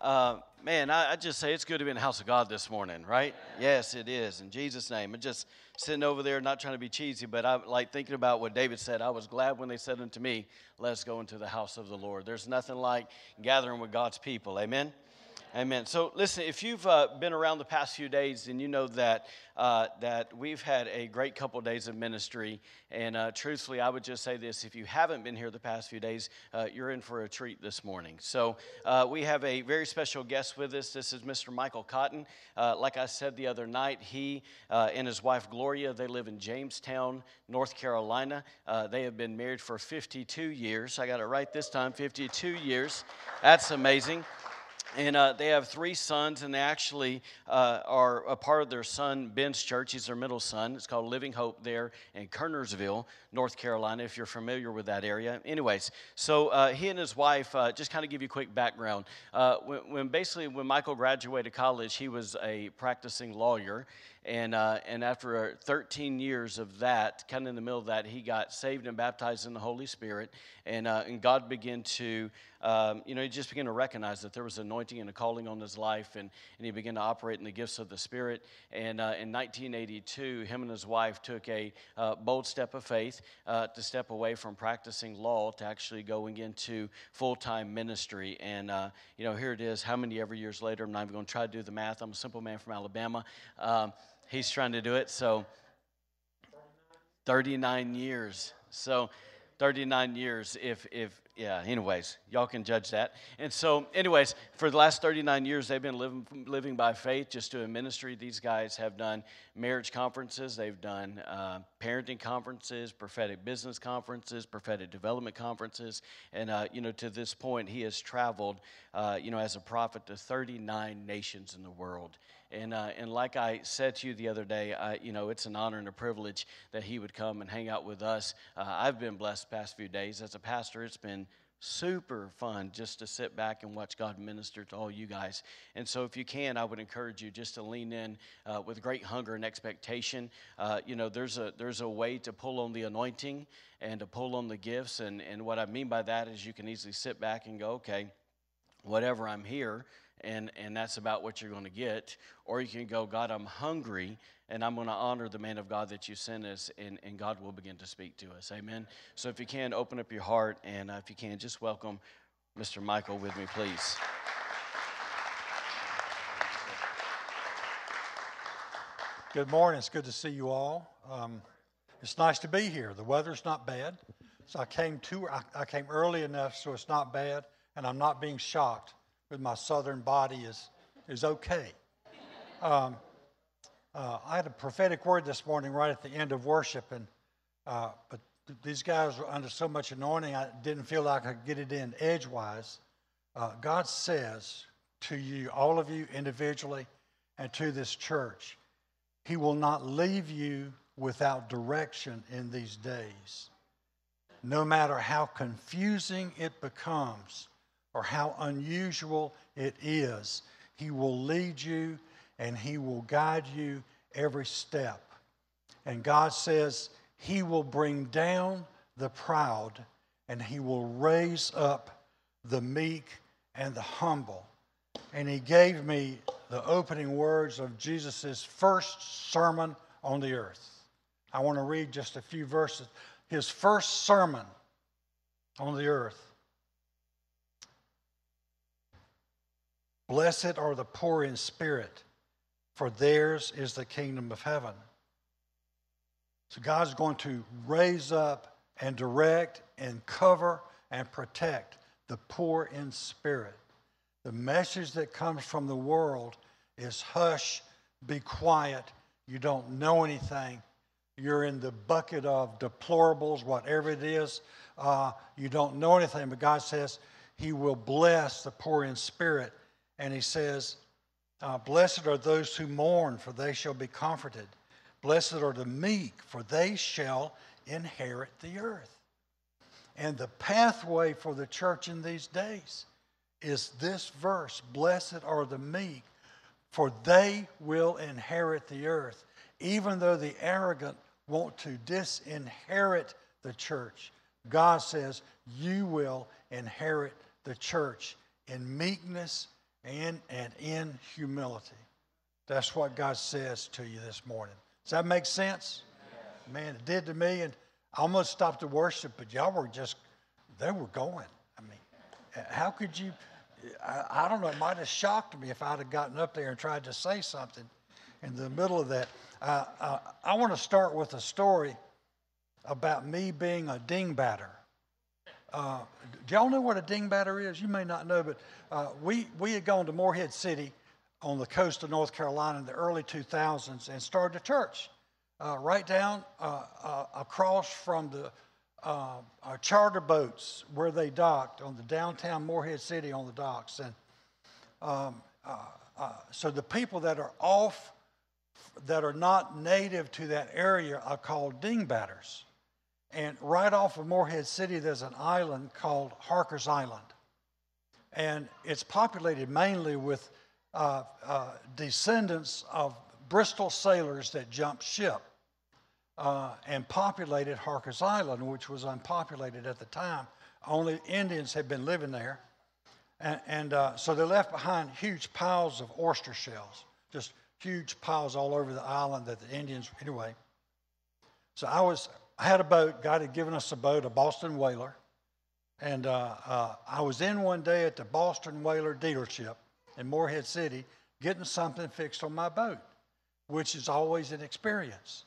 Uh, man, I, I, just say it's good to be in the house of God this morning, right? Yes, it is. In Jesus' name. I'm just sitting over there, not trying to be cheesy, but I like thinking about what David said. I was glad when they said unto me, Let's go into the house of the Lord. There's nothing like gathering with God's people. Amen. Amen. So, listen, if you've uh, been around the past few days, then you know that uh, that we've had a great couple of days of ministry. And uh, truthfully, I would just say this: if you haven't been here the past few days, uh, you're in for a treat this morning. So, uh, we have a very special guest with us. This is Mr. Michael Cotten. Uh, like I said the other night, he and his wife Gloria they live in Jamestown, North Carolina. they have been married for 52 years. I got it right this time. 52 years. That's amazing. And uh, they have three sons, and they actually uh, are a part of their son Ben's church. He's their middle son. It's called Living Hope there in Kernersville, North Carolina, if you're familiar with that area. Anyways, so uh, he and his wife, uh, just kind of give you a quick background. Uh, when, when, basically, when Michael graduated college, he was a practicing lawyer. And, uh, and after 13 years of that, kind of in the middle of that, he got saved and baptized in the Holy Spirit. And, uh, and God began to, um, you know, he just began to recognize that there was anointing and a calling on his life. And, and he began to operate in the gifts of the Spirit. And uh, in 1982, him and his wife took a uh, bold step of faith uh, to step away from practicing law to actually going into full time ministry. And, uh, you know, here it is, how many ever years later? I'm not even going to try to do the math. I'm a simple man from Alabama. Um, he's trying to do it. So 39 years. So 39 years if if yeah anyways y'all can judge that and so anyways for the last 39 years they've been living living by faith just doing ministry these guys have done marriage conferences they've done uh, parenting conferences prophetic business conferences prophetic development conferences and uh, you know to this point he has traveled uh, you know as a prophet to 39 nations in the world and, uh, and like I said to you the other day, I, you know, it's an honor and a privilege that he would come and hang out with us. Uh, I've been blessed the past few days. As a pastor, it's been super fun just to sit back and watch God minister to all you guys. And so, if you can, I would encourage you just to lean in uh, with great hunger and expectation. Uh, you know, there's a there's a way to pull on the anointing and to pull on the gifts. And and what I mean by that is you can easily sit back and go, okay, whatever I'm here and, and that's about what you're going to get. Or you can go, God, I'm hungry, and I'm going to honor the man of God that you sent us, and, and God will begin to speak to us. Amen. So if you can, open up your heart, and uh, if you can, just welcome Mr. Michael with me, please. Good morning. It's good to see you all. Um, it's nice to be here. The weather's not bad. So I came to I, I came early enough so it's not bad, and I'm not being shocked with my southern body is, is okay. Um, uh, I had a prophetic word this morning right at the end of worship, and uh, but these guys were under so much anointing, I didn't feel like I could get it in edgewise. Uh, God says to you, all of you individually, and to this church, He will not leave you without direction in these days. No matter how confusing it becomes, or how unusual it is, He will lead you and He will guide you every step. And God says He will bring down the proud and He will raise up the meek and the humble. And He gave me the opening words of Jesus' first sermon on the earth. I want to read just a few verses. His first sermon on the earth. Blessed are the poor in spirit, for theirs is the kingdom of heaven. So God's going to raise up and direct and cover and protect the poor in spirit. The message that comes from the world is hush, be quiet, you don't know anything. You're in the bucket of deplorables, whatever it is. Uh, you don't know anything, but God says He will bless the poor in spirit And he says, uh, Blessed are those who mourn, for they shall be comforted. Blessed are the meek, for they shall inherit the earth. And the pathway for the church in these days is this verse Blessed are the meek, for they will inherit the earth. Even though the arrogant want to disinherit the church, God says, You will inherit the church in meekness and, and in humility. That's what God says to you this morning. Does that make sense? Man, it did to me, and I almost stopped the worship, but y'all were just, they were going. I mean, how could you? I, I don't know, it might have shocked me if I'd have gotten up there and tried to say something in the middle of that. Uh, uh, I want to start with a story about me being a dingbatter. Uh, do y'all know what a dingbatter is? You may not know, but uh, we, we had gone to Morehead City on the coast of North Carolina in the early 2000s and started a church uh, right down uh, uh, across from the uh, charter boats where they docked on the downtown Morehead City on the docks. And um, so the people that are off, that are not native to that area, are called dingbatters. And right off of Morehead City, there's an island called Harker's Island. And it's populated mainly with uh, uh, descendants of Bristol sailors that jumped ship uh, and populated Harker's Island, which was unpopulated at the time. Only Indians had been living there. And, and uh, so they left behind huge piles of oyster shells, just huge piles all over the island that the Indians, anyway. So I was I had a boat. God had given us a boat, a Boston Whaler. And uh, uh, I was in one day at the Boston Whaler dealership in Morehead City getting something fixed on my boat, which is always an experience.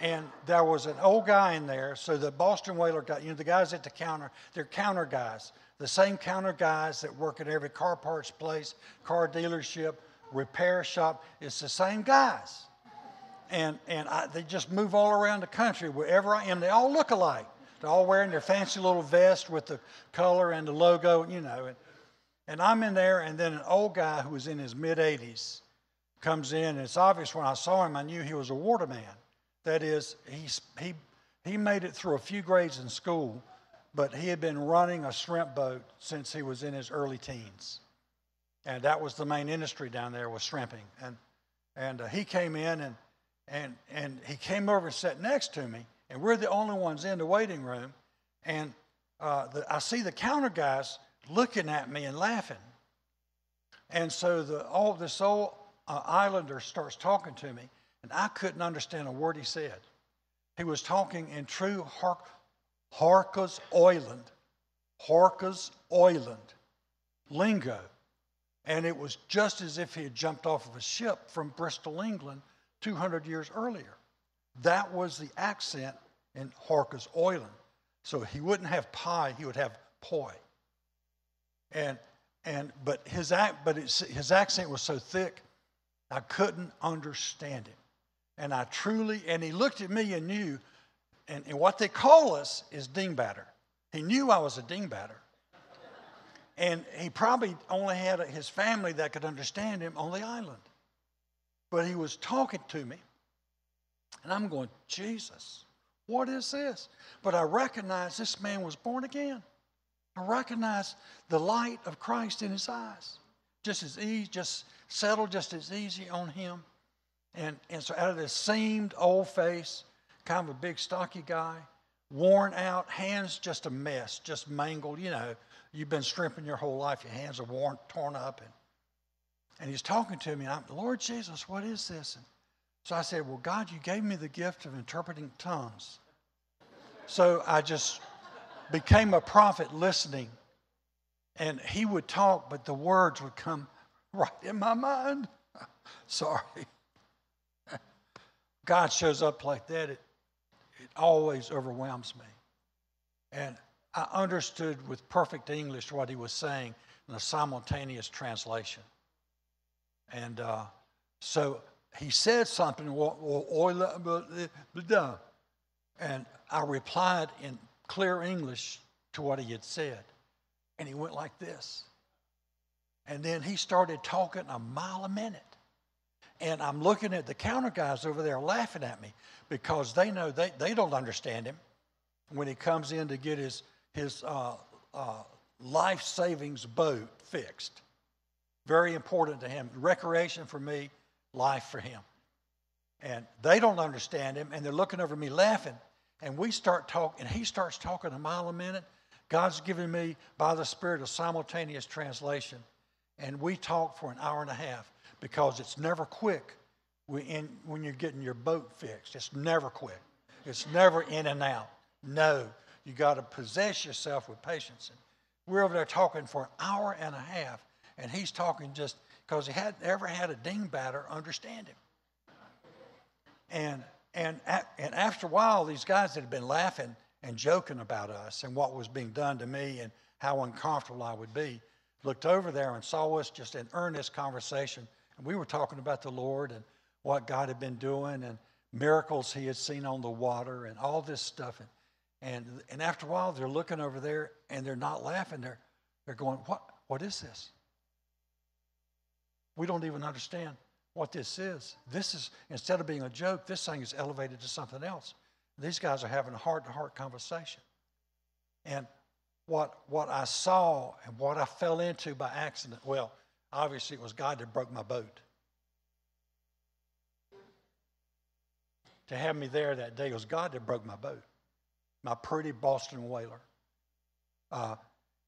And there was an old guy in there. So the Boston Whaler guy, you know, the guys at the counter, they're counter guys. The same counter guys that work at every car parts place, car dealership, repair shop. It's the same guys and, and I, they just move all around the country wherever I am. They all look alike. They're all wearing their fancy little vest with the color and the logo, you know. And, and I'm in there, and then an old guy who was in his mid 80s comes in, and it's obvious when I saw him, I knew he was a waterman. That is, he, he, he made it through a few grades in school, but he had been running a shrimp boat since he was in his early teens. And that was the main industry down there was shrimping. And, and uh, he came in, and and, and he came over and sat next to me, and we're the only ones in the waiting room. And uh, the, I see the counter guys looking at me and laughing. And so the, all, this old uh, islander starts talking to me, and I couldn't understand a word he said. He was talking in true Har- Harker's Island, Harker's Island lingo. And it was just as if he had jumped off of a ship from Bristol, England, 200 years earlier. That was the accent in Harker's Island. So he wouldn't have pie, he would have poi. And, and, but his, act, but his accent was so thick, I couldn't understand it. And I truly, and he looked at me and knew, and, and what they call us is dingbatter. He knew I was a dingbatter. And he probably only had his family that could understand him on the island. But he was talking to me, and I'm going, Jesus, what is this? But I recognized this man was born again. I recognized the light of Christ in his eyes. Just as easy, just settled just as easy on him. And, and so out of this seamed old face, kind of a big stocky guy, worn out, hands just a mess, just mangled. You know, you've been stripping your whole life, your hands are worn, torn up, and and he's talking to me, and I'm, Lord Jesus, what is this? And so I said, Well, God, you gave me the gift of interpreting tongues. So I just became a prophet listening. And he would talk, but the words would come right in my mind. Sorry. God shows up like that, it, it always overwhelms me. And I understood with perfect English what he was saying in a simultaneous translation. And uh, so he said something, and I replied in clear English to what he had said. And he went like this. And then he started talking a mile a minute. And I'm looking at the counter guys over there laughing at me because they know they, they don't understand him when he comes in to get his, his uh, uh, life savings boat fixed. Very important to him. Recreation for me, life for him. And they don't understand him, and they're looking over me laughing. And we start talking, and he starts talking a mile a minute. God's given me, by the Spirit, a simultaneous translation. And we talk for an hour and a half because it's never quick when you're getting your boat fixed. It's never quick, it's never in and out. No, you got to possess yourself with patience. And we're over there talking for an hour and a half, and he's talking just because he hadn't ever had a dingbatter understand him. And, and, and after a while, these guys that had been laughing and joking about us and what was being done to me and how uncomfortable I would be looked over there and saw us just in earnest conversation. And we were talking about the Lord and what God had been doing and miracles he had seen on the water and all this stuff. And, and, and after a while, they're looking over there and they're not laughing. They're, they're going, what, what is this? We don't even understand what this is. This is, instead of being a joke, this thing is elevated to something else. These guys are having a heart to heart conversation. And what, what I saw and what I fell into by accident, well, obviously it was God that broke my boat. To have me there that day, was God that broke my boat, my pretty Boston whaler. Uh,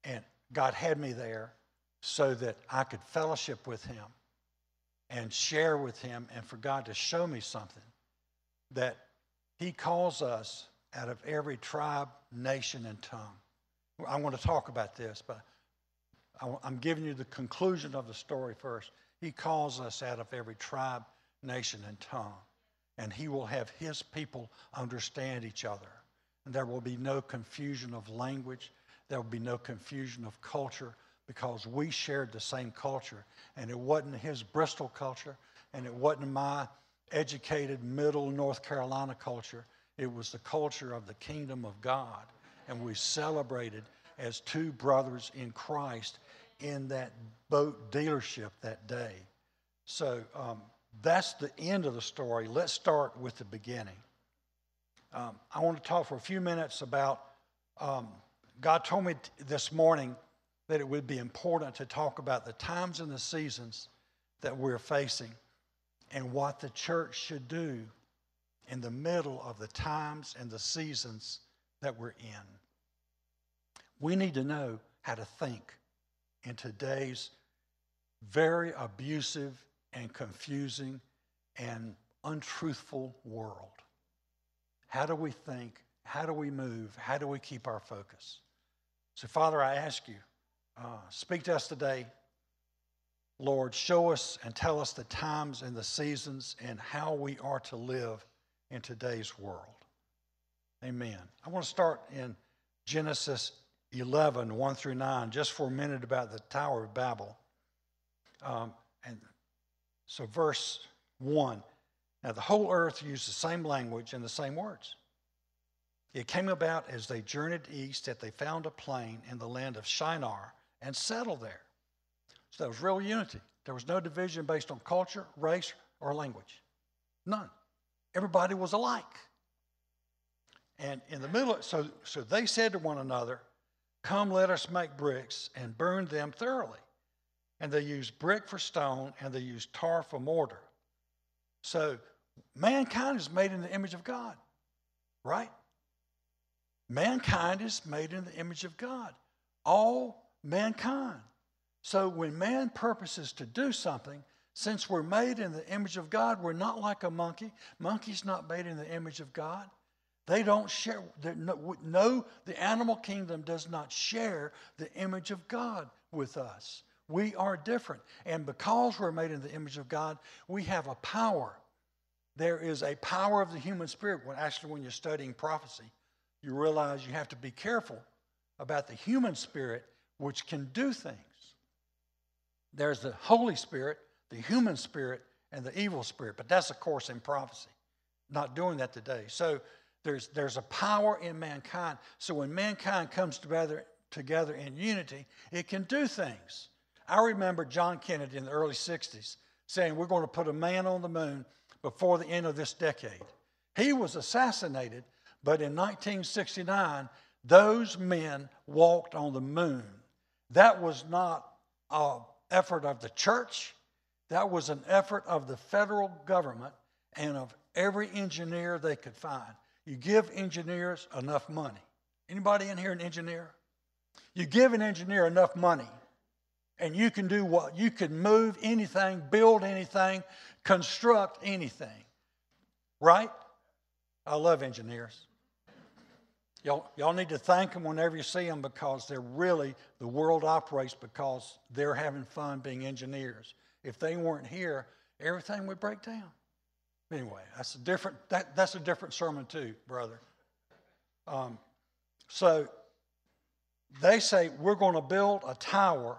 and God had me there so that I could fellowship with Him and share with him and for God to show me something that he calls us out of every tribe, nation, and tongue. I want to talk about this, but I'm giving you the conclusion of the story first. He calls us out of every tribe, nation, and tongue. And he will have his people understand each other. And there will be no confusion of language. There will be no confusion of culture because we shared the same culture. And it wasn't his Bristol culture, and it wasn't my educated middle North Carolina culture. It was the culture of the kingdom of God. And we celebrated as two brothers in Christ in that boat dealership that day. So um, that's the end of the story. Let's start with the beginning. Um, I want to talk for a few minutes about um, God told me t- this morning that it would be important to talk about the times and the seasons that we're facing and what the church should do in the middle of the times and the seasons that we're in. We need to know how to think in today's very abusive and confusing and untruthful world. How do we think? How do we move? How do we keep our focus? So, Father, I ask you uh, speak to us today. Lord, show us and tell us the times and the seasons and how we are to live in today's world. Amen. I want to start in Genesis 11, 1 through 9, just for a minute about the Tower of Babel. Um, and so, verse 1 Now, the whole earth used the same language and the same words. It came about as they journeyed east that they found a plain in the land of Shinar and settle there. So there was real unity. There was no division based on culture, race, or language. None. Everybody was alike. And in the middle, so, so they said to one another, Come, let us make bricks and burn them thoroughly. And they used brick for stone and they used tar for mortar. So mankind is made in the image of God, right? Mankind is made in the image of God. All mankind. So when man purposes to do something, since we're made in the image of God, we're not like a monkey. Monkey's not made in the image of God. They don't share, no, no, the animal kingdom does not share the image of God with us. We are different. And because we're made in the image of God, we have a power. There is a power of the human spirit. When actually, when you're studying prophecy, you realize you have to be careful about the human spirit which can do things. There's the Holy Spirit, the human spirit, and the evil spirit, but that's of course in prophecy. Not doing that today. So there's, there's a power in mankind. So when mankind comes together, together in unity, it can do things. I remember John Kennedy in the early 60s saying, We're going to put a man on the moon before the end of this decade. He was assassinated, but in 1969, those men walked on the moon. That was not an effort of the church, that was an effort of the federal government and of every engineer they could find. You give engineers enough money. Anybody in here an engineer? You give an engineer enough money, and you can do what? You can move anything, build anything, construct anything. Right? I love engineers. Y'all, y'all need to thank them whenever you see them because they're really, the world operates because they're having fun being engineers. If they weren't here, everything would break down. Anyway, that's a different, that, that's a different sermon too, brother. Um, so they say we're going to build a tower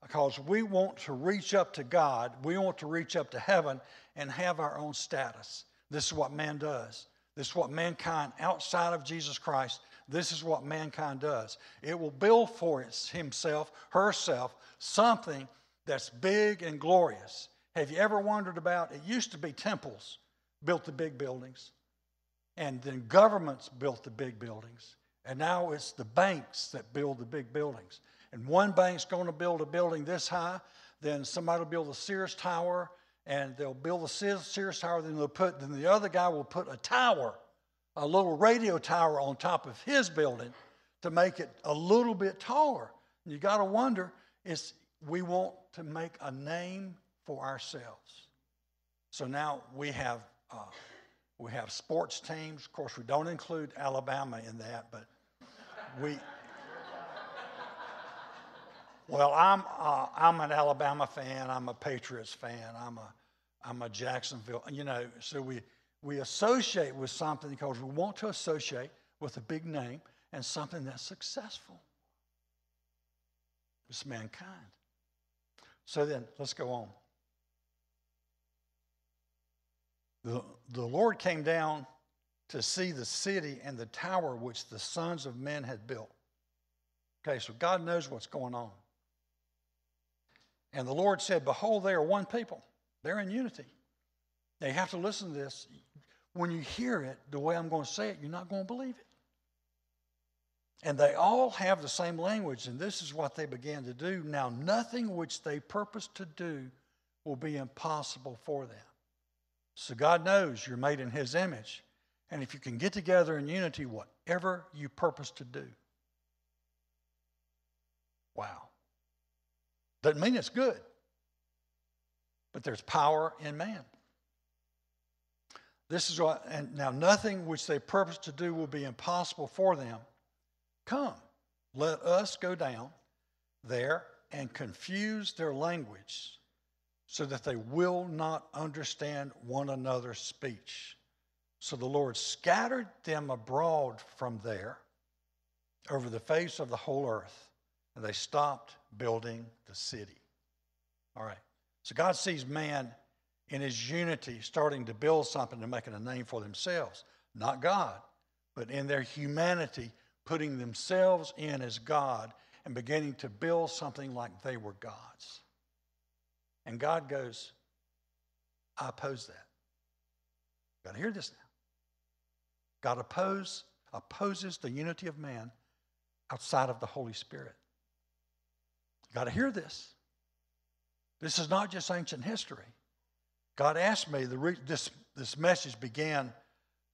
because we want to reach up to God, we want to reach up to heaven and have our own status. This is what man does. This is what mankind outside of Jesus Christ, this is what mankind does. It will build for its, himself, herself, something that's big and glorious. Have you ever wondered about it used to be temples built the big buildings and then governments built the big buildings and now it's the banks that build the big buildings. And one bank's going to build a building this high, then somebody will build the Sears Tower, and they'll build a Sears Tower, then they'll put, then the other guy will put a tower, a little radio tower on top of his building to make it a little bit taller. And you got to wonder, is we want to make a name for ourselves. So now we have uh, we have sports teams. Of course, we don't include Alabama in that, but we. Well, I'm uh, I'm an Alabama fan. I'm a Patriots fan. I'm a I'm a Jacksonville. You know, so we we associate with something because we want to associate with a big name and something that's successful. It's mankind. So then, let's go on. The, the Lord came down to see the city and the tower which the sons of men had built. Okay, so God knows what's going on. And the Lord said, Behold, they are one people. They're in unity. They have to listen to this. When you hear it the way I'm going to say it, you're not going to believe it. And they all have the same language, and this is what they began to do. Now, nothing which they purpose to do will be impossible for them. So God knows you're made in His image. And if you can get together in unity, whatever you purpose to do. Wow. Doesn't mean it's good, but there's power in man. This is what, and now nothing which they purpose to do will be impossible for them. Come, let us go down there and confuse their language so that they will not understand one another's speech. So the Lord scattered them abroad from there over the face of the whole earth, and they stopped building the city. All right. So God sees man in his unity starting to build something and making a name for themselves. Not God, but in their humanity, putting themselves in as God and beginning to build something like they were gods. And God goes, I oppose that. Got to hear this now. God oppose, opposes the unity of man outside of the Holy Spirit. You got to hear this. This is not just ancient history. God asked me, the this, this message began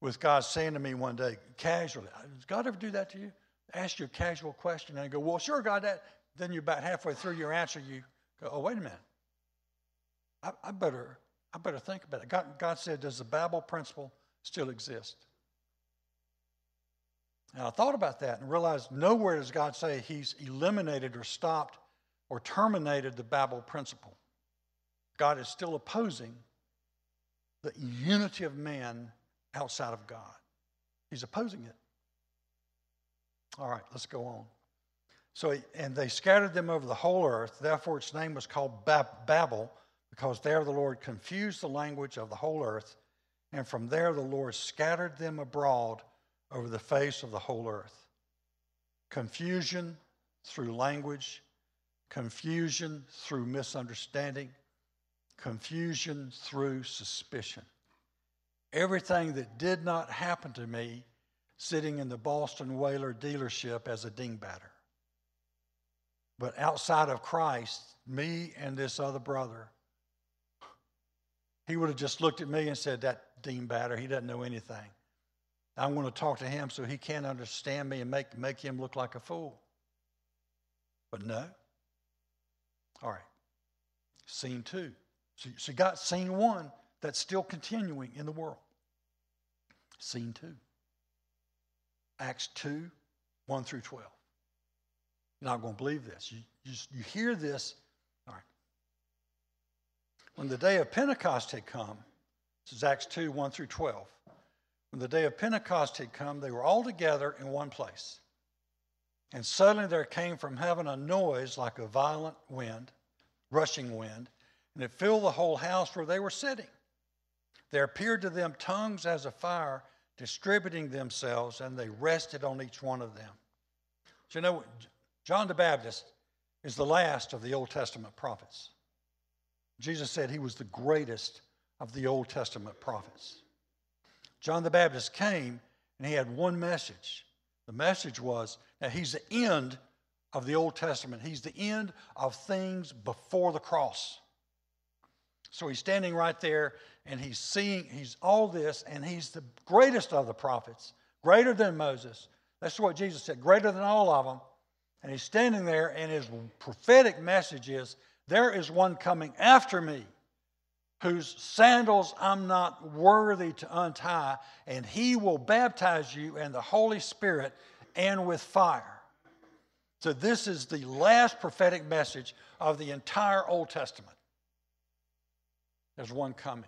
with God saying to me one day, casually, Does God ever do that to you? Ask you a casual question and I go, Well, sure, God, that. Then you're about halfway through your answer, you go, Oh, wait a minute. I, I better, I better think about it. God, God said, Does the Babel principle still exist? And I thought about that and realized nowhere does God say he's eliminated or stopped or terminated the Babel principle. God is still opposing the unity of man outside of God. He's opposing it. All right, let's go on. So, and they scattered them over the whole earth. Therefore, its name was called Babel, because there the Lord confused the language of the whole earth. And from there the Lord scattered them abroad over the face of the whole earth. Confusion through language, confusion through misunderstanding, confusion through suspicion. Everything that did not happen to me sitting in the Boston Whaler dealership as a dingbatter. But outside of Christ, me and this other brother, he would have just looked at me and said, That dingbatter, he doesn't know anything. I want to talk to him so he can't understand me and make, make him look like a fool. But no. All right. Scene two. So, you got scene one that's still continuing in the world. Scene two. Acts 2, 1 through 12. You're not going to believe this. You, you, you hear this. All right. When the day of Pentecost had come, this is Acts 2, 1 through 12. When the day of Pentecost had come, they were all together in one place. And suddenly there came from heaven a noise like a violent wind, rushing wind, and it filled the whole house where they were sitting. There appeared to them tongues as of fire, distributing themselves, and they rested on each one of them. So, you know, John the Baptist is the last of the Old Testament prophets. Jesus said he was the greatest of the Old Testament prophets. John the Baptist came and he had one message. The message was that he's the end of the Old Testament, he's the end of things before the cross. So he's standing right there and he's seeing, he's all this, and he's the greatest of the prophets, greater than Moses. That's what Jesus said, greater than all of them. And he's standing there, and his prophetic message is there is one coming after me whose sandals I'm not worthy to untie, and he will baptize you in the Holy Spirit and with fire. So, this is the last prophetic message of the entire Old Testament. There's one coming.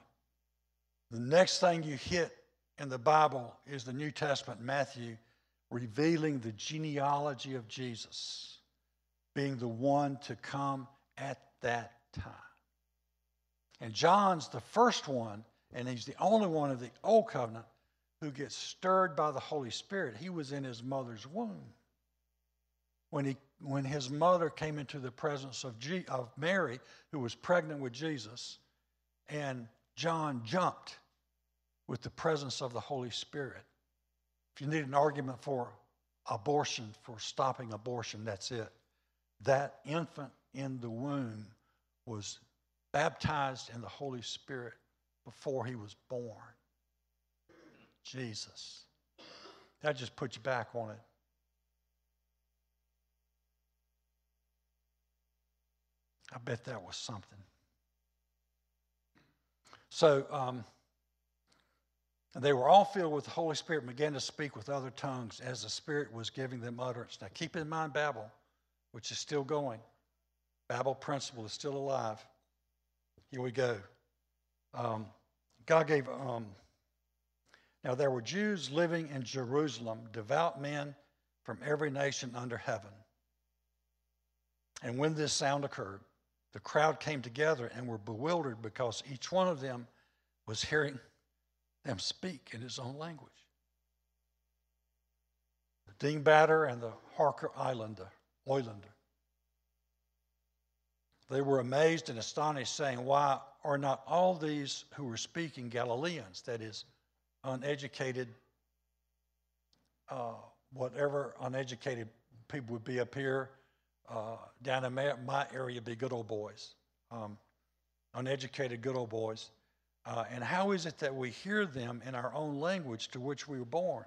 The next thing you hit in the Bible is the New Testament, Matthew, revealing the genealogy of Jesus, being the one to come at that time. And John's the first one, and he's the only one of the Old Covenant who gets stirred by the Holy Spirit. He was in his mother's womb. When, he, when his mother came into the presence of, G, of Mary, who was pregnant with Jesus, and John jumped with the presence of the Holy Spirit. If you need an argument for abortion, for stopping abortion, that's it. That infant in the womb was baptized in the Holy Spirit before he was born. Jesus. That just puts you back on it. I bet that was something. So um, they were all filled with the Holy Spirit and began to speak with other tongues as the Spirit was giving them utterance. Now keep in mind Babel, which is still going. Babel principle is still alive. Here we go. Um, God gave. Um, now there were Jews living in Jerusalem, devout men from every nation under heaven. And when this sound occurred, the crowd came together and were bewildered because each one of them was hearing them speak in his own language. The Dingbatter and the Harker Islander, Oilander. They were amazed and astonished, saying, Why are not all these who were speaking Galileans? That is, uneducated, uh, whatever uneducated people would be up here. Uh, down in my, my, area, be good old boys. Um, uneducated, good old boys. Uh, and how is it that we hear them in our own language to which we were born?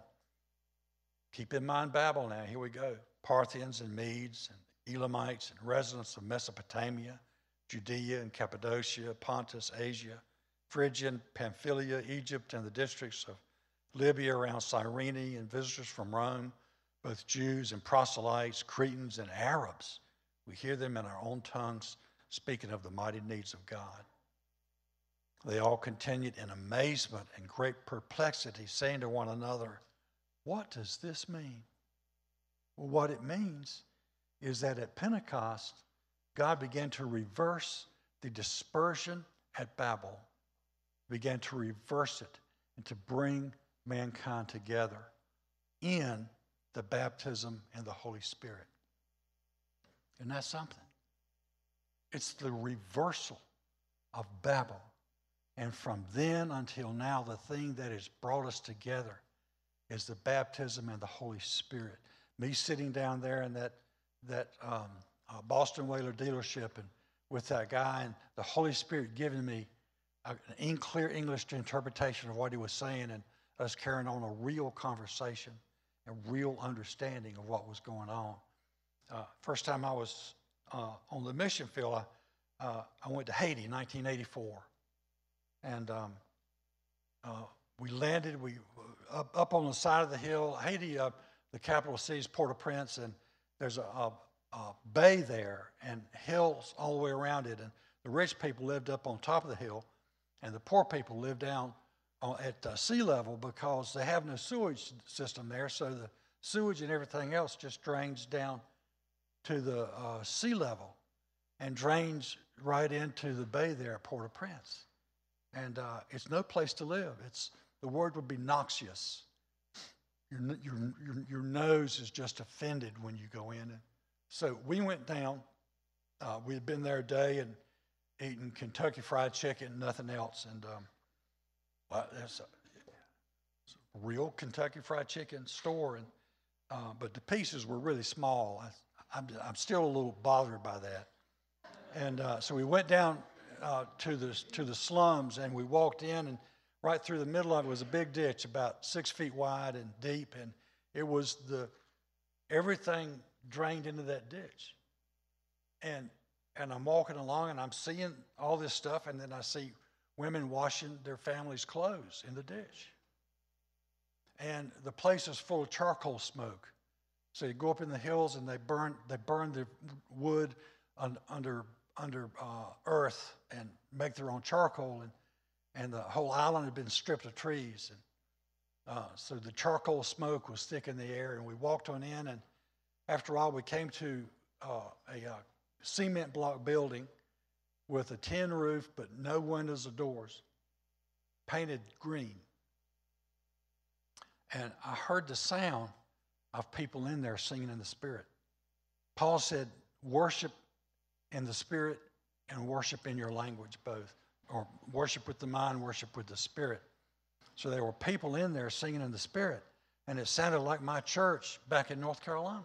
Keep in mind Babel now. Here we go. Parthians and Medes and Elamites and residents of Mesopotamia, Judea and Cappadocia, Pontus, Asia, Phrygia and Pamphylia, Egypt, and the districts of Libya around Cyrene, and visitors from Rome, both Jews and proselytes, Cretans and Arabs. We hear them in our own tongues speaking of the mighty needs of God. They all continued in amazement and great perplexity, saying to one another, What does this mean? Well, what it means is that at Pentecost, God began to reverse the dispersion at Babel, began to reverse it and to bring mankind together in the baptism and the Holy Spirit. Isn't that something? it's the reversal of Babel. And from then until now, the thing that has brought us together is the baptism and the Holy Spirit. Me sitting down there in that, that um, uh, Boston Whaler dealership and with that guy, and the Holy Spirit giving me an clear English interpretation of what he was saying, and us carrying on a real conversation and real understanding of what was going on. Uh, first time I was uh, on the mission field, I, uh, I went to Haiti in 1984. And um, uh, we landed we up, up on the side of the hill. Haiti, uh, the capital city is Port-au-Prince, and there's a, a, a, bay there and hills all the way around it. And the rich people lived up on top of the hill, and the poor people live down at uh, sea level because they have no sewage system there. So the sewage and everything else just drains down to the uh, sea level and drains right into the bay there at Port-au-Prince. And uh, it's no place to live. It's, the word would be noxious. Your, your, your, your nose is just offended when you go in. And so we went down. Uh, we had been there a day and eating Kentucky Fried Chicken, nothing else. And um, well, that's a, a, real Kentucky Fried Chicken store. And, uh, but the pieces were really small. I, am I'm, I'm still a little bothered by that. And uh, so we went down uh, to, the, to the slums and we walked in, and right through the middle of it was a big ditch about six feet wide and deep. And it was the, everything drained into that ditch. And, and I'm walking along and I'm seeing all this stuff, and then I see women washing their family's clothes in the ditch. And the place is full of charcoal smoke. So you go up in the hills and they burn, they burn the wood un, under, under uh, earth and make their own charcoal. And, and the whole island had been stripped of trees. And uh, so the charcoal smoke was thick in the air. And we walked on in. And after a while, we came to uh, a uh, cement block building with a tin roof but no windows or doors, painted green. And I heard the sound of people in there singing in the Spirit. Paul said, worship in the Spirit and worship in your language both, or worship with the mind, worship with the Spirit. So there were people in there singing in the Spirit, and it sounded like my church back in North Carolina.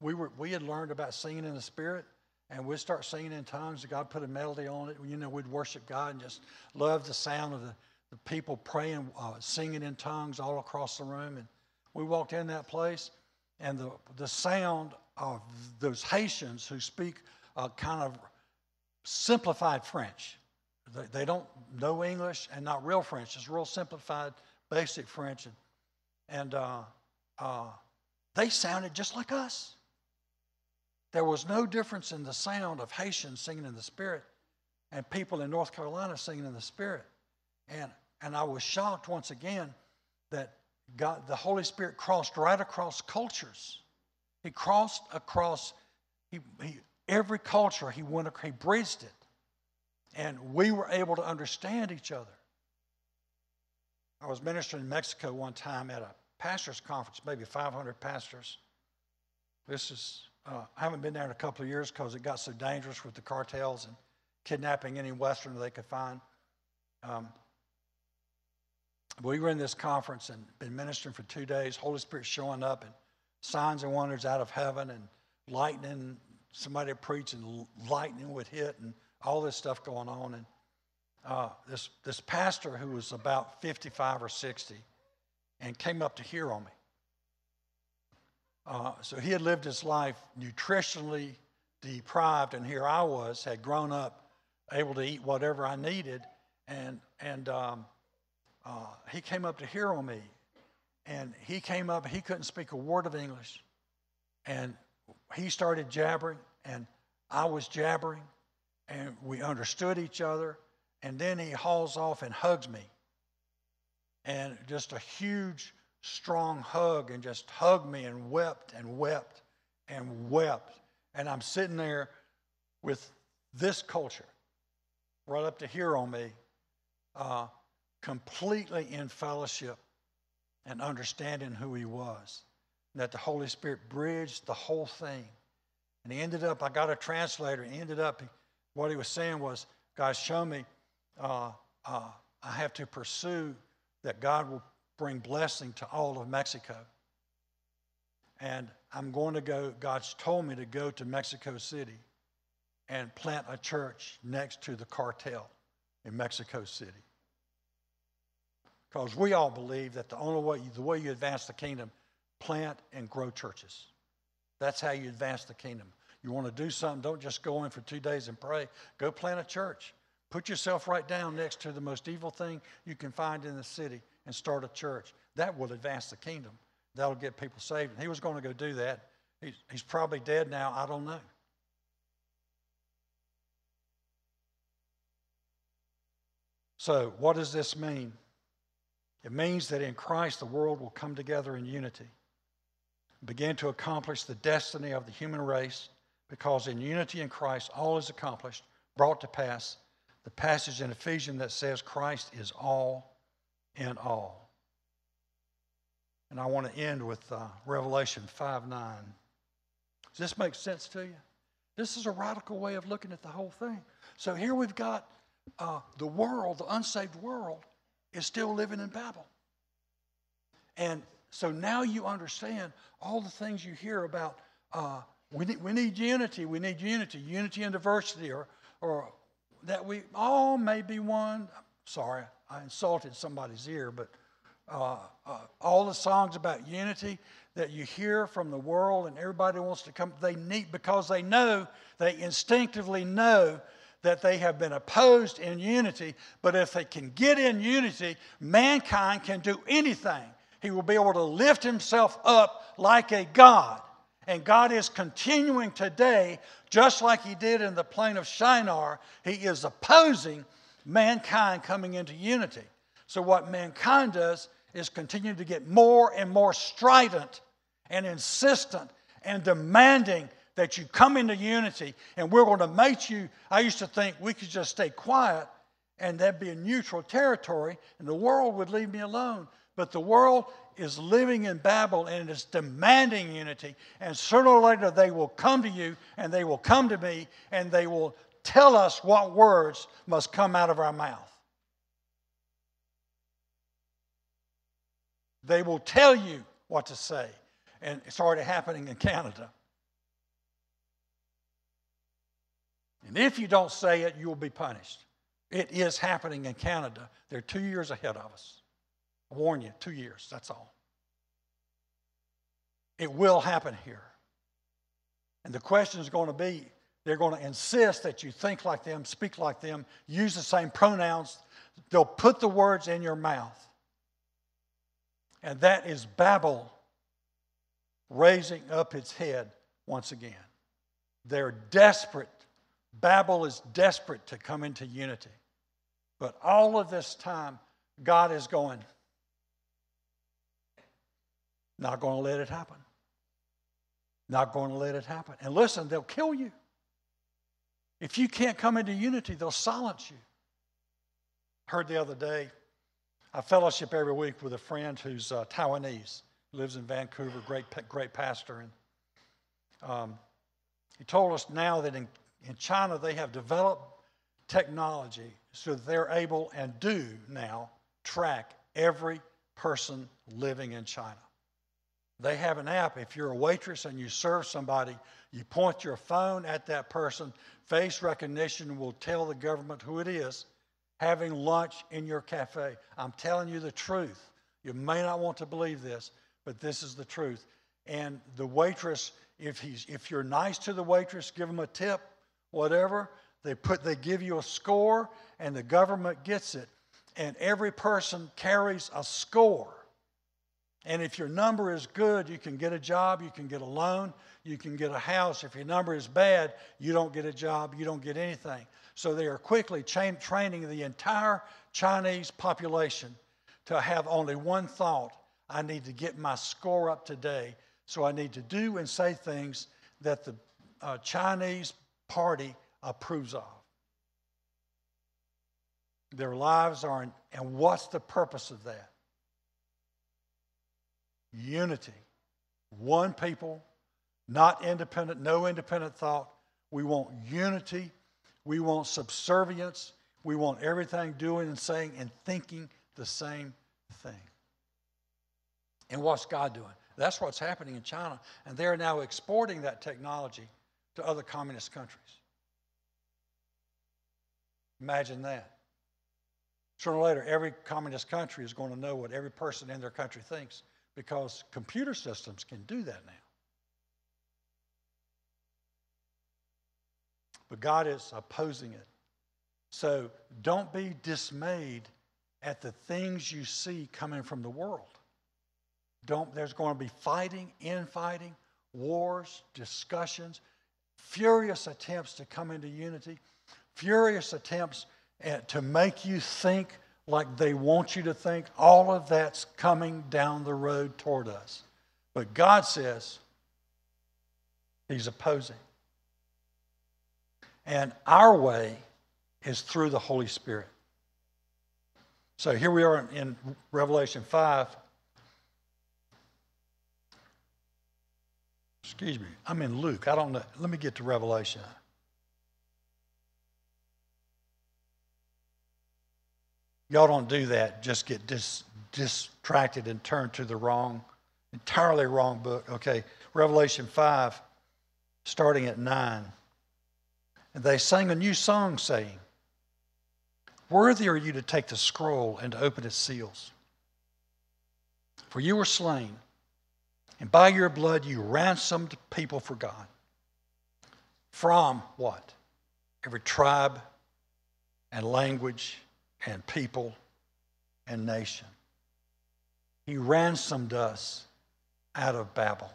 We, were, we had learned about singing in the Spirit and we'd start singing in tongues. God put a melody on it. You know, we'd worship God and just love the sound of the, the people praying, uh, singing in tongues all across the room. And we walked in that place, and the, the sound of those Haitians who speak uh, kind of simplified French. They, they don't know English and not real French. It's real simplified, basic French. And, and uh, uh they sounded just like us. There was no difference in the sound of Haitians singing in the Spirit and people in North Carolina singing in the Spirit. And, and I was shocked once again that God, the Holy Spirit crossed right across cultures. He crossed across he, he, every culture. He went, he bridged it, and we were able to understand each other. I was ministering in Mexico one time at a pastors' conference, maybe 500 pastors. This is uh, I haven't been there in a couple of years because it got so dangerous with the cartels and kidnapping any Westerner they could find. Um, we were in this conference and been ministering for two days. Holy Spirit showing up and signs and wonders out of heaven and lightning. Somebody preaching, lightning would hit and all this stuff going on. And uh, this this pastor who was about 55 or 60 and came up to hear on me. Uh, so he had lived his life nutritionally deprived, and here I was, had grown up able to eat whatever I needed, and and um, uh, he came up to hear on me, and he came up. He couldn't speak a word of English, and he started jabbering, and I was jabbering, and we understood each other, and then he hauls off and hugs me, and just a huge strong hug and just hugged me and wept and wept and wept. And I'm sitting there with this culture right up to here on me, uh, completely in fellowship and understanding who he was. And that the Holy Spirit bridged the whole thing. And he ended up, I got a translator, he ended up, what he was saying was, God, show me uh, uh, I have to pursue that God will bring blessing to all of Mexico. And I'm going to go, God's told me to go to Mexico City and plant a church next to the cartel in Mexico City. Because we all believe that the only way, the way you advance the kingdom, plant and grow churches. That's how you advance the kingdom. You want to do something, don't just go in for two days and pray. Go plant a church. Put yourself right down next to the most evil thing you can find in the city and start a church. That will advance the kingdom. That'll get people saved. And he was going to go do that. He's, he's probably dead now. I don't know. So, what does this mean? It means that in Christ the world will come together in unity, begin to accomplish the destiny of the human race, because in unity in Christ all is accomplished, brought to pass. The passage in Ephesians that says Christ is all in all. And I want to end with uh, Revelation 5 9. Does this make sense to you? This is a radical way of looking at the whole thing. So here we've got uh, the world, the unsaved world, is still living in Babel. And so now you understand all the things you hear about. Uh, we, need, we need unity, we need unity, unity and diversity, or, or that we all may be one. Sorry, I insulted somebody's ear, but uh, uh, all the songs about unity that you hear from the world and everybody wants to come, they need because they know, they instinctively know that they have been opposed in unity, but if they can get in unity, mankind can do anything. He will be able to lift himself up like a God. And God is continuing today, just like He did in the plain of Shinar, He is opposing mankind coming into unity. So, what mankind does is continue to get more and more strident and insistent and demanding that you come into unity and we're going to make you. I used to think we could just stay quiet and that'd be a neutral territory and the world would leave me alone. But the world is living in Babel and it is demanding unity. And sooner or later they will come to you and they will come to me and they will tell us what words must come out of our mouth. They will tell you what to say. And it's already happening in Canada. And if you don't say it, you will be punished. It is happening in Canada. They're two years ahead of us. I warn you, two years, that's all. It will happen here. And the question is going to be they're going to insist that you think like them, speak like them, use the same pronouns. They'll put the words in your mouth. And that is Babel raising up its head once again. They're desperate Babel is desperate to come into unity. But all of this time, God is going, not going to let it happen. Not going to let it happen. And listen, they'll kill you. If you can't come into unity, they'll silence you. I Heard the other day, I fellowship every week with a friend who's uh, Taiwanese, lives in Vancouver, great, great pastor. And um, he told us now that in in China, they have developed technology so that they're able and do now track every person living in China. They have an app. If you're a waitress and you serve somebody, you point your phone at that person. Face recognition will tell the government who it is having lunch in your cafe. I'm telling you the truth. You may not want to believe this, but this is the truth. And the waitress, if, he's, if you're nice to the waitress, give them a tip whatever. They put they give you a score and the government gets it. And every person carries a score. And if your number is good, you can get a job, you can get a loan, you can get a house. If your number is bad, you don't get a job, you don't get anything. So they are quickly training the entire Chinese population to have only one thought I need to get my score up today. So I need to do and say things that the uh, Chinese party approves of. Their lives are, and what's the purpose of that? Unity. One people, not independent, no independent thought. We want unity. We want subservience. We want everything doing and saying and thinking the same thing. And what's God doing? That's what's happening in China. And they're now exporting that technology to other communist countries. Imagine that. Sooner or later, every communist country is going to know what every person in their country thinks because computer systems can do that now. But God is opposing it. So don't be dismayed at the things you see coming from the world. Don't, there's going to be fighting, infighting, wars, discussions, furious attempts to come into unity, furious attempts at, to make you think like they want you to think. All of that's coming down the road toward us. But God says He's opposing. And our way is through the Holy Spirit. So here we are in Revelation 5. Excuse me, I'm in Luke. I don't know. Let me get to Revelation. Y'all don't do that. Just get dis, distracted and turn to the wrong, entirely wrong book. Okay, Revelation 5, starting at 9. And they sang a new song, saying, Worthy are you to take the scroll and to open its seals. For you were slain, and by your blood you ransomed people for God. From what? Every tribe and language and people and nation. He ransomed us out of Babel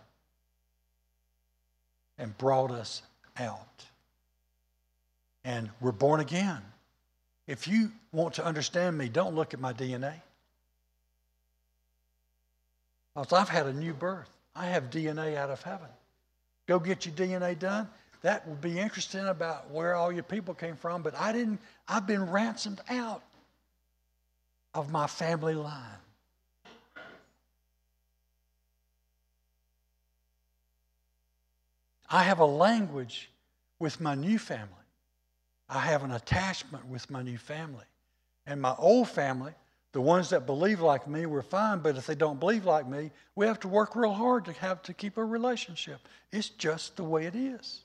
and brought us out. And we're born again. If you want to understand me, don't look at my DNA. Because I've had a new birth. I have DNA out of heaven. Go get your DNA done. That would be interesting about where all your people came from, but I didn't, I've been ransomed out of my family line. I have a language with my new family. I have an attachment with my new family. And my old family, the ones that believe like me, we're fine, but if they don't believe like me, we have to work real hard to have to keep a relationship. It's just the way it is.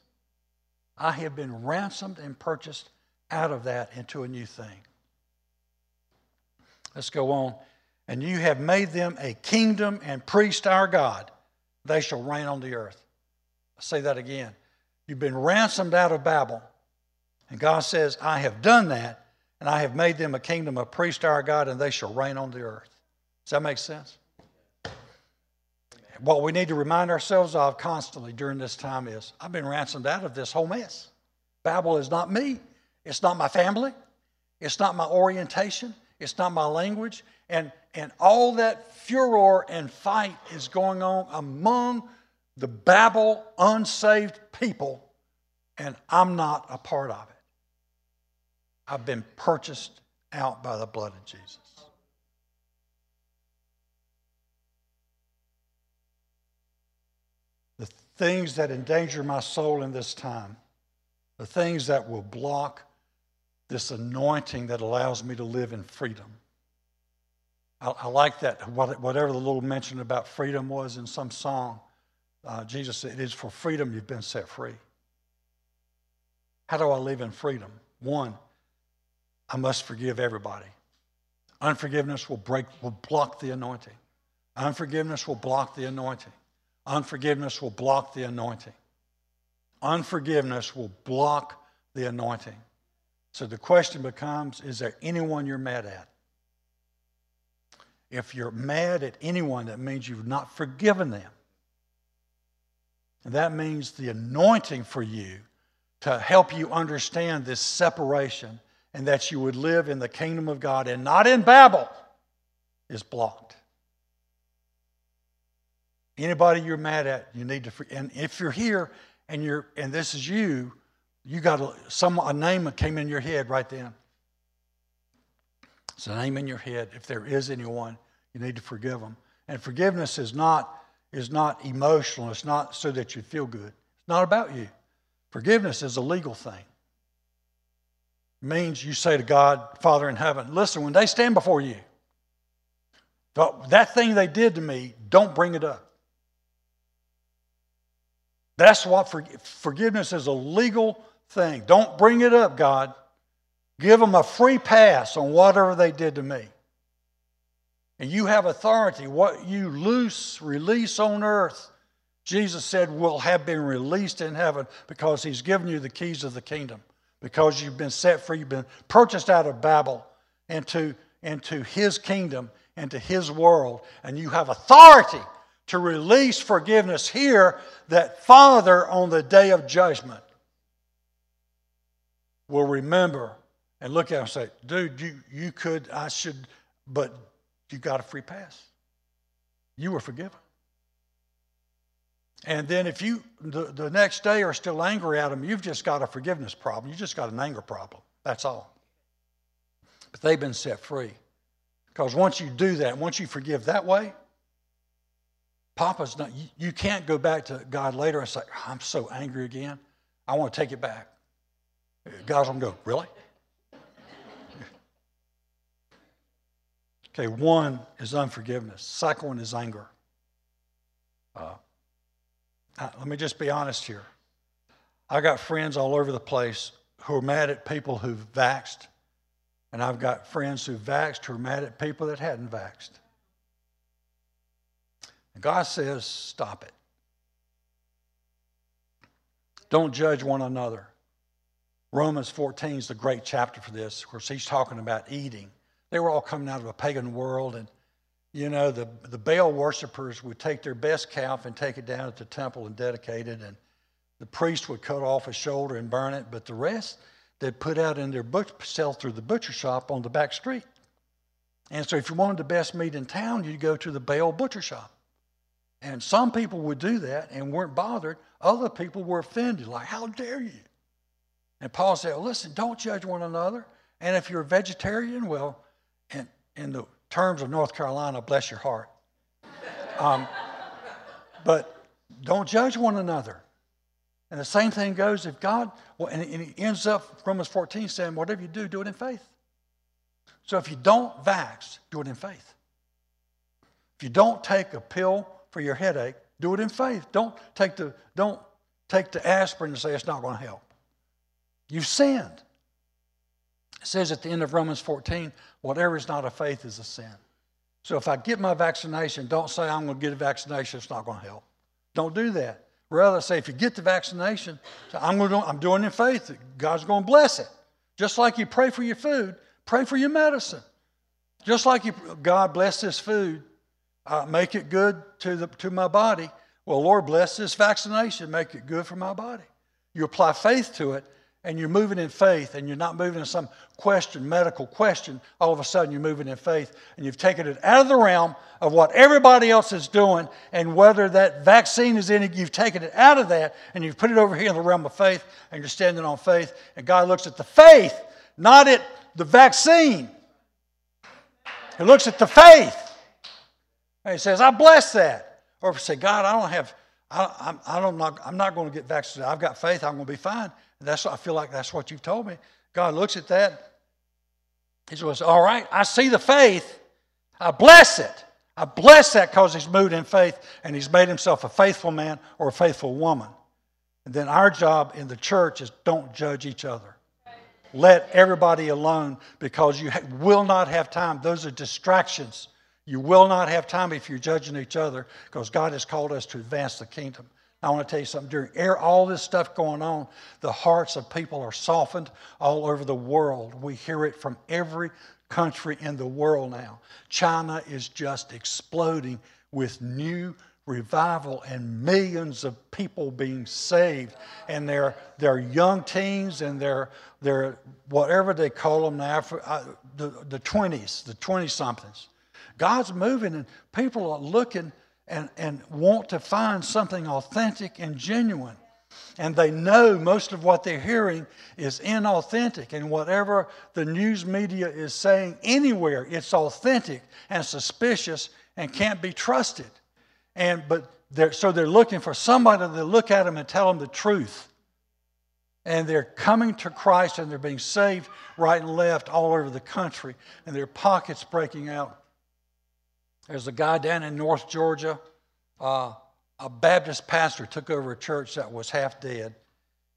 I have been ransomed and purchased out of that into a new thing. Let's go on. And you have made them a kingdom and priest our God. They shall reign on the earth. I'll say that again. You've been ransomed out of Babel. And God says, I have done that, and I have made them a kingdom of priest our God, and they shall reign on the earth. Does that make sense? What we need to remind ourselves of constantly during this time is I've been ransomed out of this whole mess. Babel is not me, it's not my family, it's not my orientation, it's not my language. And, and all that furor and fight is going on among the Babel unsaved people, and I'm not a part of it. I've been purchased out by the blood of Jesus. The things that endanger my soul in this time, the things that will block this anointing that allows me to live in freedom. I, I like that, whatever the little mention about freedom was in some song. Uh, Jesus said, It is for freedom you've been set free. How do I live in freedom? One, I must forgive everybody. Unforgiveness will break, will block the anointing. Unforgiveness will block the anointing. Unforgiveness will block the anointing. Unforgiveness will block the anointing. So the question becomes is there anyone you're mad at? If you're mad at anyone, that means you've not forgiven them. And that means the anointing for you to help you understand this separation and that you would live in the kingdom of God and not in Babel is blocked. Anybody you're mad at, you need to. And if you're here and you're and this is you, you got a, some, a name came in your head right then. It's a name in your head. If there is anyone, you need to forgive them. And forgiveness is not, is not emotional. It's not so that you feel good. It's not about you. Forgiveness is a legal thing. It means you say to God, Father in heaven, listen, when they stand before you, that thing they did to me, don't bring it up. That's what for, forgiveness is a legal thing. Don't bring it up, God. Give them a free pass on whatever they did to me. And you have authority. What you loose, release on earth, Jesus said will have been released in heaven because he's given you the keys of the kingdom. Because you've been set free, you've been purchased out of Babel into, into his kingdom, into his world, and you have authority to release forgiveness here that Father on the day of judgment will remember and look at him and say, dude, you, you could, I should, but you got a free pass. You were forgiven. And then if you, the, the next day, are still angry at him, you've just got a forgiveness problem. You just got an anger problem. That's all. But they've been set free. Because once you do that, once you forgive that way, Papa's not, you, you can't go back to God later and say, I'm so angry again. I want to take it back. God's going to go, Really? Okay, one is unforgiveness. Second one is anger. Uh, let me just be honest here. I got friends all over the place who are mad at people who've vaxed, and I've got friends who vaxed who are mad at people that hadn't vaxed. And God says, stop it. Don't judge one another. Romans 14 is the great chapter for this. Of course, he's talking about eating. They were all coming out of a pagan world, and you know, the, the Baal worshippers would take their best calf and take it down at the temple and dedicate it, and the priest would cut off a shoulder and burn it, but the rest they'd put out in their butcher, sell through the butcher shop on the back street. And so, if you wanted the best meat in town, you'd go to the Baal butcher shop. And some people would do that and weren't bothered. Other people were offended, like, How dare you? And Paul said, well, Listen, don't judge one another. And if you're a vegetarian, well, in, in the terms of North Carolina, bless your heart. Um, but don't judge one another. And the same thing goes if God, well, and, he ends up, Romans 14 saying, whatever you do, do it in faith. So if you don't vax, do it in faith. If you don't take a pill for your headache, do it in faith. Don't take the, don't take the aspirin and say it's not going to help. You've sinned. It says at the end of Romans 14, whatever is not of faith is a sin. So if I get my vaccination, don't say I'm going to get a vaccination, it's not going to help. Don't do that. Rather say, if you get the vaccination, I'm, going to, I'm doing it in faith. that God's going to bless it. Just like you pray for your food, pray for your medicine. Just like you, God bless this food, uh, make it good to, the, to my body. Well, Lord, bless this vaccination, make it good for my body. You apply faith to it, and you're moving in faith and you're not moving in some question, medical question, all of a sudden you're moving in faith and you've taken it out of the realm of what everybody else is doing and whether that vaccine is in it, you've taken it out of that and you've put it over here in the realm of faith and you're standing on faith and God looks at the faith, not at the vaccine. He looks at the faith and he says, I bless that. Or say, God, I don't have, I, I'm, I don't, not, I'm not going to get vaccinated. I've got faith, I'm going to be fine. That's I feel like that's what you've told me. God looks at that. He says, All right, I see the faith. I bless it. I bless that because he's moved in faith and he's made himself a faithful man or a faithful woman. And then our job in the church is don't judge each other. Let everybody alone because you will not have time. Those are distractions. You will not have time if you're judging each other because God has called us to advance the kingdom. I want to tell you something. During all this stuff going on, the hearts of people are softened all over the world. We hear it from every country in the world now. China is just exploding with new revival and millions of people being saved. And they're, they're young teens and they're, they're whatever they call them now, uh, the, the 20s, the 20 somethings. God's moving and people are looking and, and want to find something authentic and genuine. And they know most of what they're hearing is inauthentic. And whatever the news media is saying anywhere, it's authentic and suspicious and can't be trusted. And, but they're, so they're looking for somebody to look at them and tell them the truth. and they're coming to Christ and they're being saved right and left all over the country, and their pockets breaking out. There's a guy down in North Georgia, uh, a Baptist pastor took over a church that was half dead,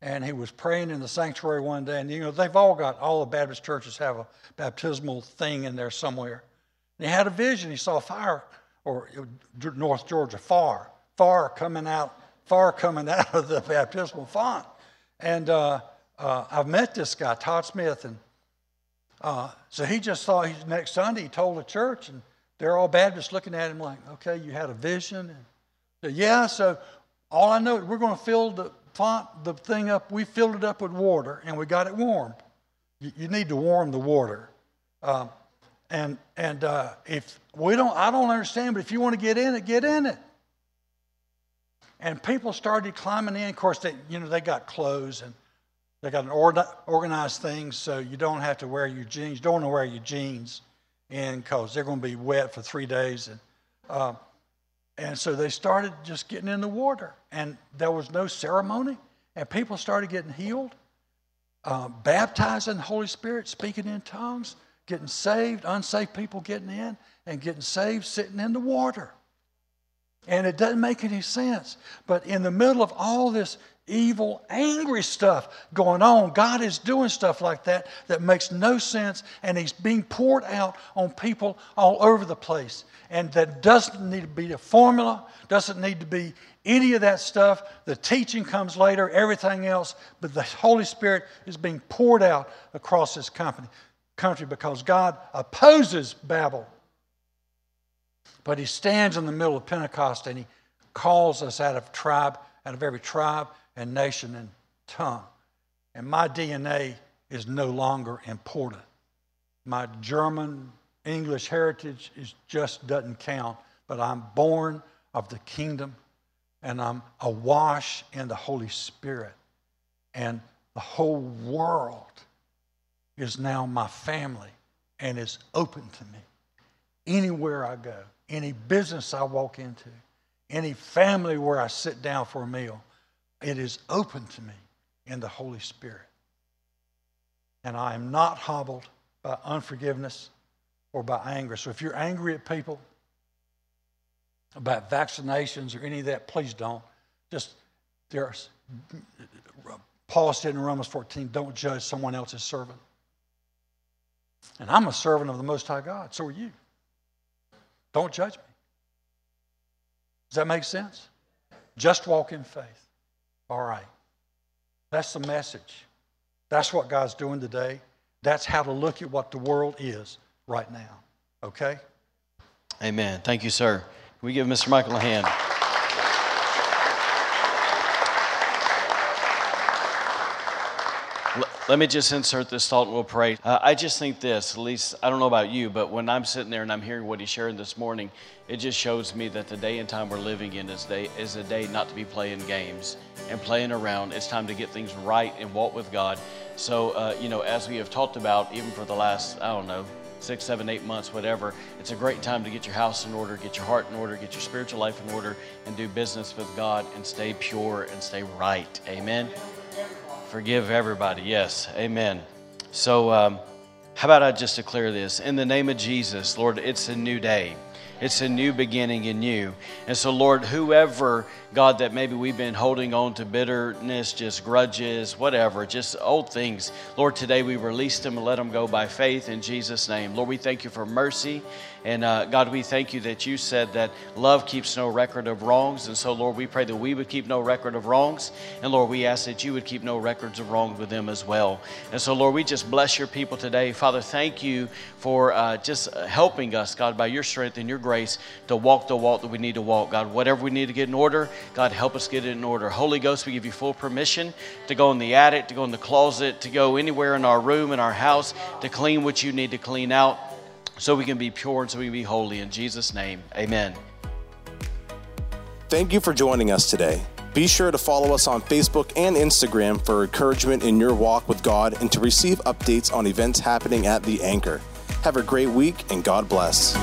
and he was praying in the sanctuary one day, and you know they've all got all the Baptist churches have a baptismal thing in there somewhere. And he had a vision. He saw fire, or North Georgia, far, far coming out, far coming out of the baptismal font. And uh, uh, I've met this guy, Todd Smith, and uh, so he just he's next Sunday. He told the church, and they're all Baptists looking at him like, "Okay, you had a vision." And yeah, so all I know, is we're going to fill the font, the thing up. We filled it up with water, and we got it warm. You, you need to warm the water. Um, and and uh, if we don't, I don't understand, but if you want to get in it, get in it. And people started climbing in. Of course, they, you know, they got clothes and they got an organized thing, so you don't have to wear your jeans. You don't want to wear your jeans in because they're going to be wet for three days. And, uh, and so they started just getting in the water, and there was no ceremony, and people started getting healed, uh, baptized in the Holy Spirit, speaking in tongues, getting saved, unsaved people getting in, and getting saved sitting in the water. And it doesn't make any sense. But in the middle of all this evil, angry stuff going on, God is doing stuff like that that makes no sense, and He's being poured out on people all over the place. And that doesn't need to be a formula, doesn't need to be any of that stuff. The teaching comes later, everything else, but the Holy Spirit is being poured out across this company, country because God opposes Babel. But he stands in the middle of Pentecost and he calls us out of tribe, out of every tribe and nation and tongue. And my DNA is no longer important. My German, English heritage is just doesn't count, but I'm born of the kingdom and I'm awash in the Holy Spirit. And the whole world is now my family and is open to me anywhere I go any business I walk into, any family where I sit down for a meal, it is open to me in the Holy Spirit. And I am not hobbled by unforgiveness or by anger. So if you're angry at people about vaccinations or any of that, please don't. Just there's Paul said in Romans 14, don't judge someone else's servant. And I'm a servant of the Most High God. So are you. Don't judge me. Does that make sense? Just walk in faith. All right. That's the message. That's what God's doing today. That's how to look at what the world is right now. Okay? Amen. Thank you, sir. Can we give Mr. Michael a hand? Let me just insert this thought and we'll pray. Uh, I just think this, at least, I don't know about you, but when I'm sitting there and I'm hearing what he shared this morning, it just shows me that the day and time we're living in is, day, is a day not to be playing games and playing around. It's time to get things right and walk with God. So, uh, you know, as we have talked about, even for the last, I don't know, six, seven, eight months, whatever, it's a great time to get your house in order, get your heart in order, get your spiritual life in order, and do business with God and stay pure and stay right. Amen. Forgive everybody. Yes. Amen. So, um, how about I just declare this? In the name of Jesus, Lord, it's a new day. It's a new beginning in you. And so, Lord, whoever, God, that maybe we've been holding on to bitterness, just grudges, whatever, just old things, Lord, today we release them and let them go by faith in Jesus' name. Lord, we thank you for mercy. And uh, God, we thank you that you said that love keeps no record of wrongs. And so, Lord, we pray that we would keep no record of wrongs. And Lord, we ask that you would keep no records of wrongs with them as well. And so, Lord, we just bless your people today. Father, thank you for uh, just helping us, God, by your strength and your grace to walk the walk that we need to walk. God, whatever we need to get in order, God, help us get it in order. Holy Ghost, we give you full permission to go in the attic, to go in the closet, to go anywhere in our room, in our house, to clean what you need to clean out so we can be pure and so we can be holy. In Jesus' name, amen. Thank you for joining us today. Be sure to follow us on Facebook and Instagram for encouragement in your walk with God and to receive updates on events happening at The Anchor. Have a great week and God bless.